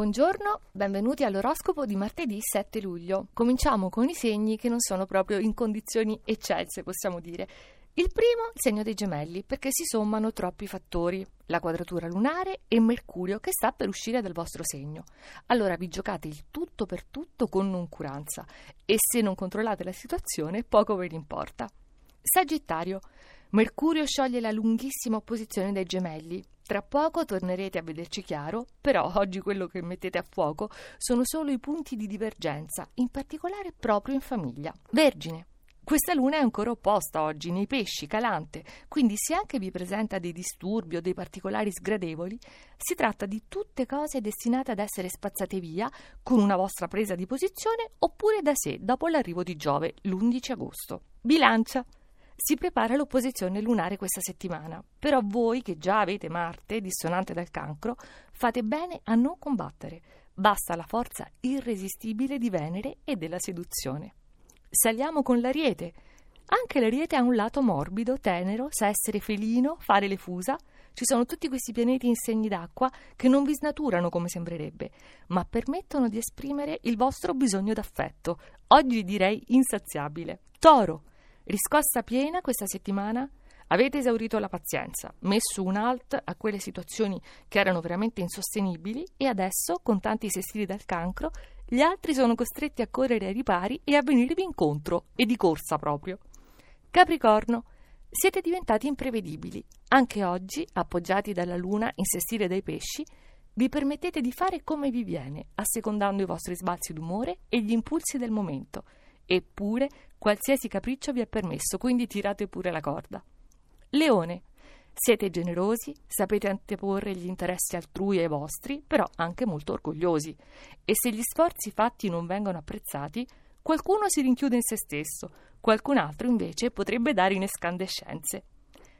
Buongiorno, benvenuti all'oroscopo di martedì 7 luglio. Cominciamo con i segni che non sono proprio in condizioni eccelse, possiamo dire. Il primo, il segno dei gemelli, perché si sommano troppi fattori, la quadratura lunare e Mercurio che sta per uscire dal vostro segno. Allora vi giocate il tutto per tutto con noncuranza e se non controllate la situazione poco ve ne importa. Sagittario, Mercurio scioglie la lunghissima opposizione dei gemelli. Tra poco tornerete a vederci chiaro, però oggi quello che mettete a fuoco sono solo i punti di divergenza, in particolare proprio in famiglia. Vergine. Questa luna è ancora opposta oggi nei pesci, calante, quindi se anche vi presenta dei disturbi o dei particolari sgradevoli, si tratta di tutte cose destinate ad essere spazzate via con una vostra presa di posizione oppure da sé dopo l'arrivo di Giove l'11 agosto. Bilancia si prepara l'opposizione lunare questa settimana, però voi che già avete Marte, dissonante dal cancro, fate bene a non combattere. Basta la forza irresistibile di Venere e della seduzione. Saliamo con l'Ariete. Anche l'Ariete ha un lato morbido, tenero, sa essere felino, fare le fusa. Ci sono tutti questi pianeti in segni d'acqua che non vi snaturano come sembrerebbe, ma permettono di esprimere il vostro bisogno d'affetto, oggi direi insaziabile. Toro. Riscossa piena questa settimana? Avete esaurito la pazienza, messo un alt a quelle situazioni che erano veramente insostenibili e adesso, con tanti sestili dal cancro, gli altri sono costretti a correre ai ripari e a venirvi incontro, e di corsa proprio. Capricorno, siete diventati imprevedibili. Anche oggi, appoggiati dalla luna in sestile dai pesci, vi permettete di fare come vi viene, assecondando i vostri sbalzi d'umore e gli impulsi del momento – Eppure, qualsiasi capriccio vi è permesso, quindi tirate pure la corda. Leone. Siete generosi, sapete anteporre gli interessi altrui ai vostri, però anche molto orgogliosi. E se gli sforzi fatti non vengono apprezzati, qualcuno si rinchiude in se stesso, qualcun altro invece potrebbe dare in escandescenze.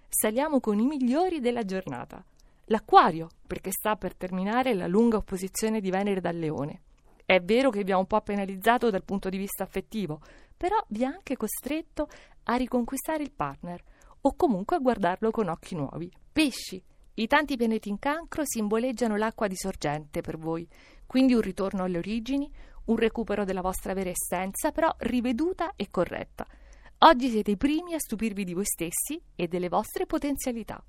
Saliamo con i migliori della giornata. L'acquario, perché sta per terminare la lunga opposizione di Venere dal Leone. È vero che vi ha un po' penalizzato dal punto di vista affettivo, però vi ha anche costretto a riconquistare il partner o comunque a guardarlo con occhi nuovi. Pesci. I tanti pianeti in cancro simboleggiano l'acqua di sorgente per voi, quindi un ritorno alle origini, un recupero della vostra vera essenza, però riveduta e corretta. Oggi siete i primi a stupirvi di voi stessi e delle vostre potenzialità.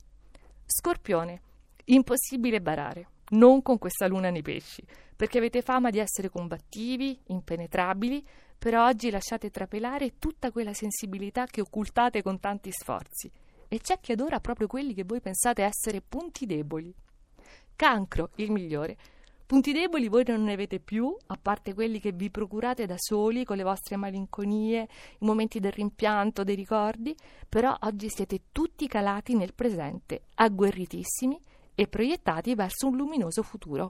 Scorpione. Impossibile barare non con questa luna nei pesci, perché avete fama di essere combattivi, impenetrabili, però oggi lasciate trapelare tutta quella sensibilità che occultate con tanti sforzi. E c'è chi adora proprio quelli che voi pensate essere punti deboli. Cancro, il migliore. Punti deboli voi non ne avete più, a parte quelli che vi procurate da soli con le vostre malinconie, i momenti del rimpianto, dei ricordi, però oggi siete tutti calati nel presente, agguerritissimi e proiettati verso un luminoso futuro.